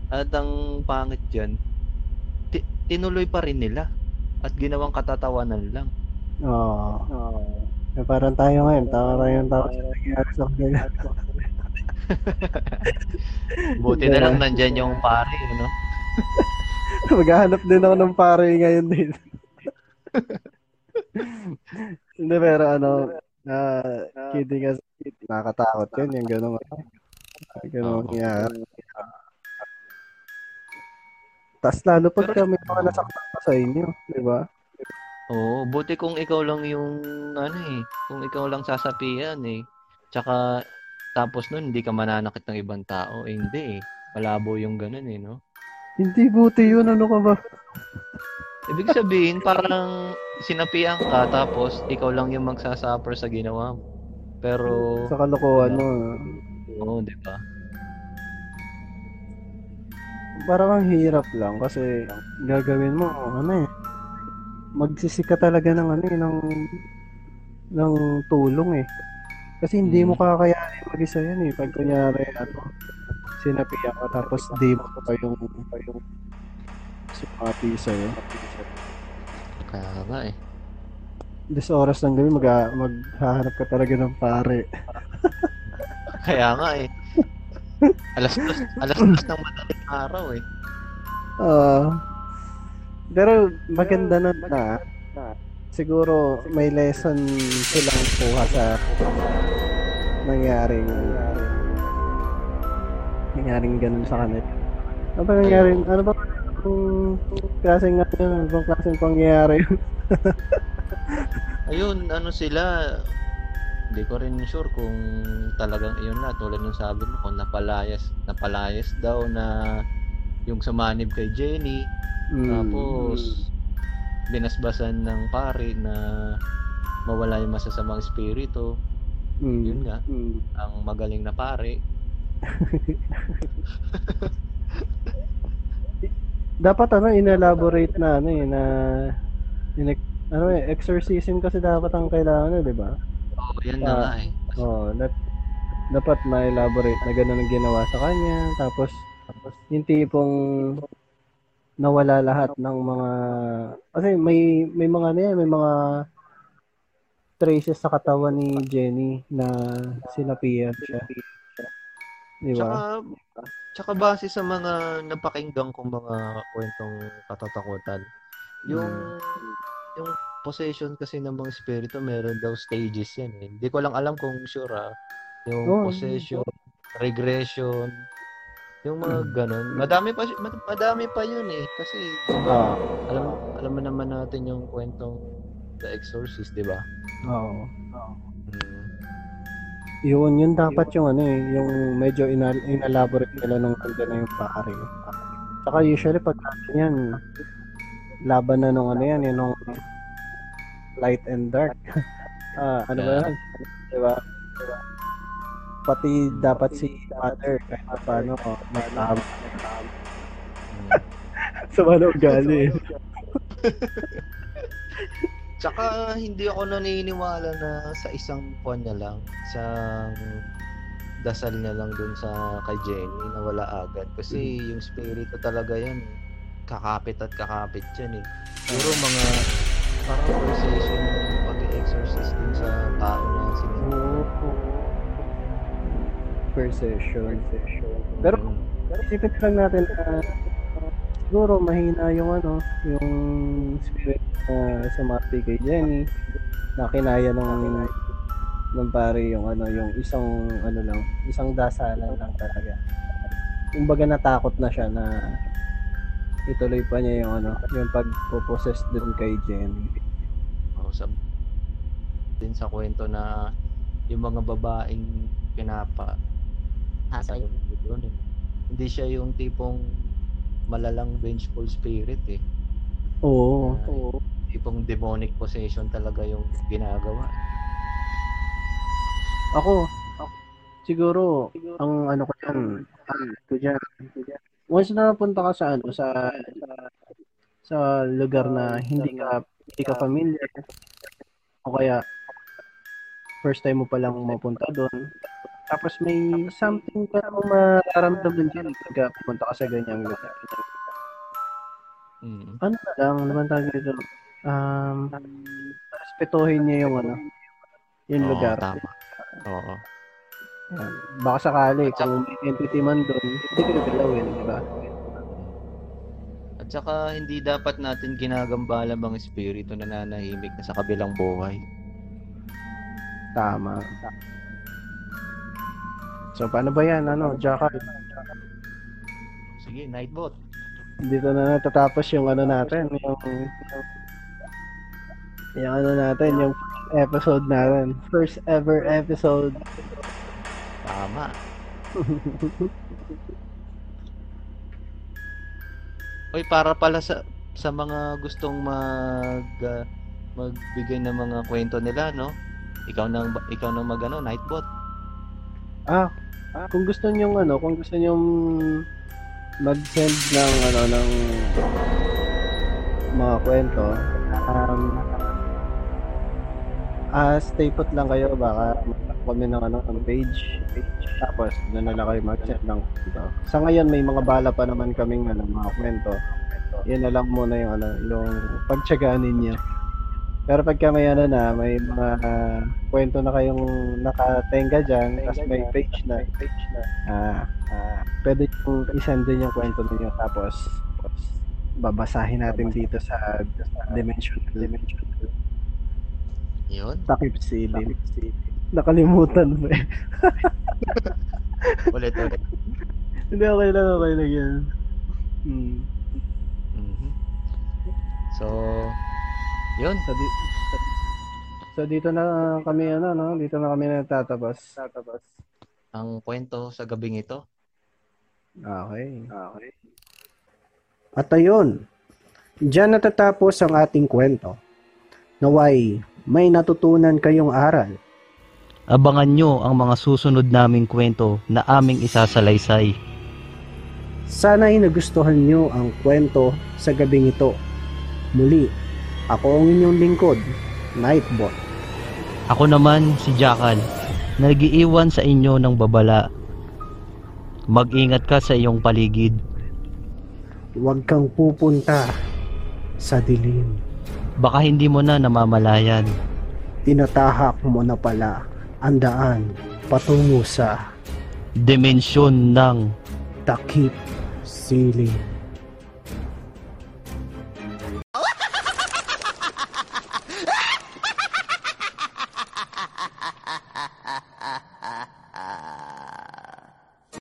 At ang pangit diyan, ti- tinuloy pa rin nila at ginawang katatawanan lang. Oo. Eh, parang tayo ngayon, tawa tayo ng tawa sa nangyari sa kanila. Buti na lang nandyan yung pare, no? Maghahanap din ako ng pare ngayon din. Hindi, pero ano, uh, kidding as nakakatakot yun, yung gano'n. Gano'n Oo. mangyayari. Tapos lalo pag kami mga nasaktan pa sa inyo, di ba? Oo, buti kung ikaw lang yung, ano eh, kung ikaw lang sasapian eh. Tsaka, tapos nun, hindi ka mananakit ng ibang tao. Eh, hindi eh. Malabo yung ganun eh, no? Hindi buti yun, ano ka ba? Ibig sabihin, parang sinapian ka, tapos ikaw lang yung magsasuffer sa ginawa mo. Pero, Sa kalokohan mo. oo, di ba? Parang ang hirap lang kasi gagawin mo, ano eh, magsisika talaga ng ano eh, ng, ng tulong eh. Kasi hindi mo Mm. kakayanin mag-isa yan eh. Pag kunyari, ano, sinapian ka tapos di mo pa yung, pa yung sumati sa'yo. Kaya nga eh. This oras ng gabi, mag, maghahanap ka talaga ng pare. Kaya nga eh. Alas alas dos ng madaling araw eh. Ah. Pero maganda na na siguro may lesson silang kuha sa nangyaring nangyaring ganun sa kanila. Ano ba nangyari? Ano ba kung klaseng nga yun? Ano bang klaseng pangyayari yun? Ayun, ano sila, hindi ko rin sure kung talagang iyon na, tulad ng sabi mo, kung napalayas, napalayas daw na yung sumanib kay Jenny, Mm. tapos binasbasan ng pare na mawala yung masasamang espiritu, Mm. yun nga, Mm. ang magaling na pare. Dapat ano, inelaborate na ano eh, na inek- ano eh, exorcism kasi dapat ang kailangan, eh, di ba? Oo, yan na Ah. nga eh. Oo, dat- dapat ma-elaborate na gano'n ang ginawa sa kanya. Tapos, tapos yung tipong nawala lahat ng mga... Kasi may, may mga ano yan, may mga traces sa katawan ni Jenny na sinapian siya. Di ba? Tsaka, tsaka base sa mga napakinggan kong mga kwentong katatakutan, yung yung possession kasi ng mga espiritu, meron daw stages yan eh. Hindi ko lang alam kung sure ah. Yung Oh, possession, regression, yung mga ganun. Madami pa madami pa yun eh kasi di ba, Ah, alam alam mo naman natin yung kwentong The Exorcist, di ba? oo. Mm. Yun, yun dapat yung ano eh, yung medyo inal inelaborate nila nung nandiyan na yung pare. Saka usually pag yan, laban na nung ano yan, yun, nung light and dark. ah, ano ba yan? Diba? Diba? Pati dapat si mother, kahit pa paano, oh, matama. Mm. Sa ano ugali. Tsaka hindi ako naniniwala na sa isang kwan na lang, isang dasal na lang dun sa kay Jenny na wala agad. Kasi yung spirito talaga yan, kakapit at kakapit yan eh. Puro mga parang possession yung pag-exorcist dun sa tao na sinunod. Per session. Pero, isipin lang natin na siguro mahina yung ano, yung spirit na sumati kay Jenny na kinaya ng ng pare yung ano, yung isang ano lang, isang dasalan lang talaga. Kumbaga natakot na siya na ituloy pa niya yung ano, yung pagpo-possess dun kay Jenny. O, sa, din sa kwento na yung mga babaeng pinapa Asay. Yun, eh. Hindi siya yung tipong malalang vengeful spirit eh. Oo. Oo. Tipong demonic possession talaga yung ginagawa. Ako, siguro, ang ano ko dyan, ang ko dyan, once na napunta ka sa ano, sa, sa lugar na hindi ka, hindi ka familiar, o kaya, first time mo pa lang mapunta doon, tapos may something ka na mararamdaman dyan pagka pumunta ka sa ganyang lugar. Mm. Ano na lang, naman tawag dito, um, respetuhin niya yung ano, yung Oo, lugar. tama. Oo. Yan. Baka sakali, At kung may entity man doon, hindi ka galawin, di ba? At saka hindi dapat natin ginagambala mga espiritu na nanahimik na sa kabilang buhay. Tama. So, paano ba yan? Ano, Jackal? Sige, Nightbot. Dito na natatapos yung ano natin, yung yung ano natin, yung episode natin. First ever episode. Tama. Oy, para pala sa sa mga gustong mag ah, magbigay ng mga kwento nila, no? Ikaw nang ikaw nang magano, Nightbot. Ah, kung gusto niyo ano, kung gusto niyo mag-send ng ano ng mga kwento, um ah stay put lang kayo baka kami ng ano ng page, tapos doon na lang kayo mag-send ng kwento. Sa ngayon may mga bala pa naman kaming ano, mga kwento. Yan na lang muna yung ano, yung pagtyagaan ninyo. Pero pagka may ano na, may mga ah, kwento na kayong nakatenga dyan, tapos may page na, page na, ah, ah, pwede yung isend din yung kwento ninyo, tapos, tapos babasahin natin dito sa dimension, dimension, Yun. takip silim. Nakalimutan mo eh. Ulit ulit. Hindi, okay lang, okay lang yan. Hmm. Mhm. So, yun. So, di, so, dito na kami, ano, no? Dito na kami nagtatapos. Tatapos. Ang kwento sa gabing ito. Okay. Okay. At ayun, diyan natatapos ang ating kwento. Naway, may natutunan kayong aral. Abangan nyo ang mga susunod naming kwento na aming isasalaysay. Sana'y nagustuhan nyo ang kwento sa gabing ito. Muli, ako ang inyong lingkod, Nightbot. Ako naman si Jackal, na nagiiwan sa inyo ng babala. Mag-ingat ka sa iyong paligid. Huwag kang pupunta sa dilim. Baka hindi mo na namamalayan. Tinatahak mo na pala ang daan patungo sa Dimensyon ng takip siling.